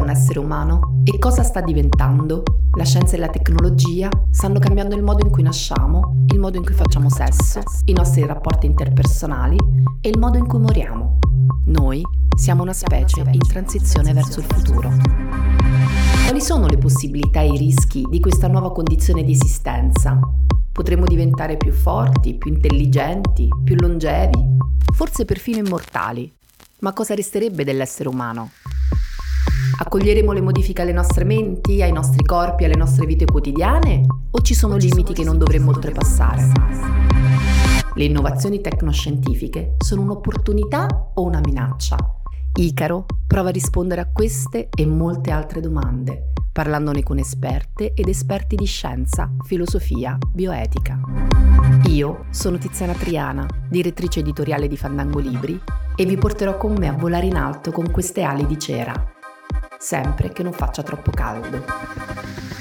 l'essere umano e cosa sta diventando? La scienza e la tecnologia stanno cambiando il modo in cui nasciamo, il modo in cui facciamo sesso, i nostri rapporti interpersonali e il modo in cui moriamo. Noi siamo una specie in transizione verso il futuro. Quali sono le possibilità e i rischi di questa nuova condizione di esistenza? Potremmo diventare più forti, più intelligenti, più longevi, forse perfino immortali. Ma cosa resterebbe dell'essere umano? Accoglieremo le modifiche alle nostre menti, ai nostri corpi, alle nostre vite quotidiane? O ci sono limiti che non dovremmo oltrepassare? Le innovazioni tecnoscientifiche sono un'opportunità o una minaccia? Icaro prova a rispondere a queste e molte altre domande, parlandone con esperte ed esperti di scienza, filosofia, bioetica. Io sono Tiziana Triana, direttrice editoriale di Fandango Libri, e vi porterò con me a volare in alto con queste ali di cera sempre che non faccia troppo caldo.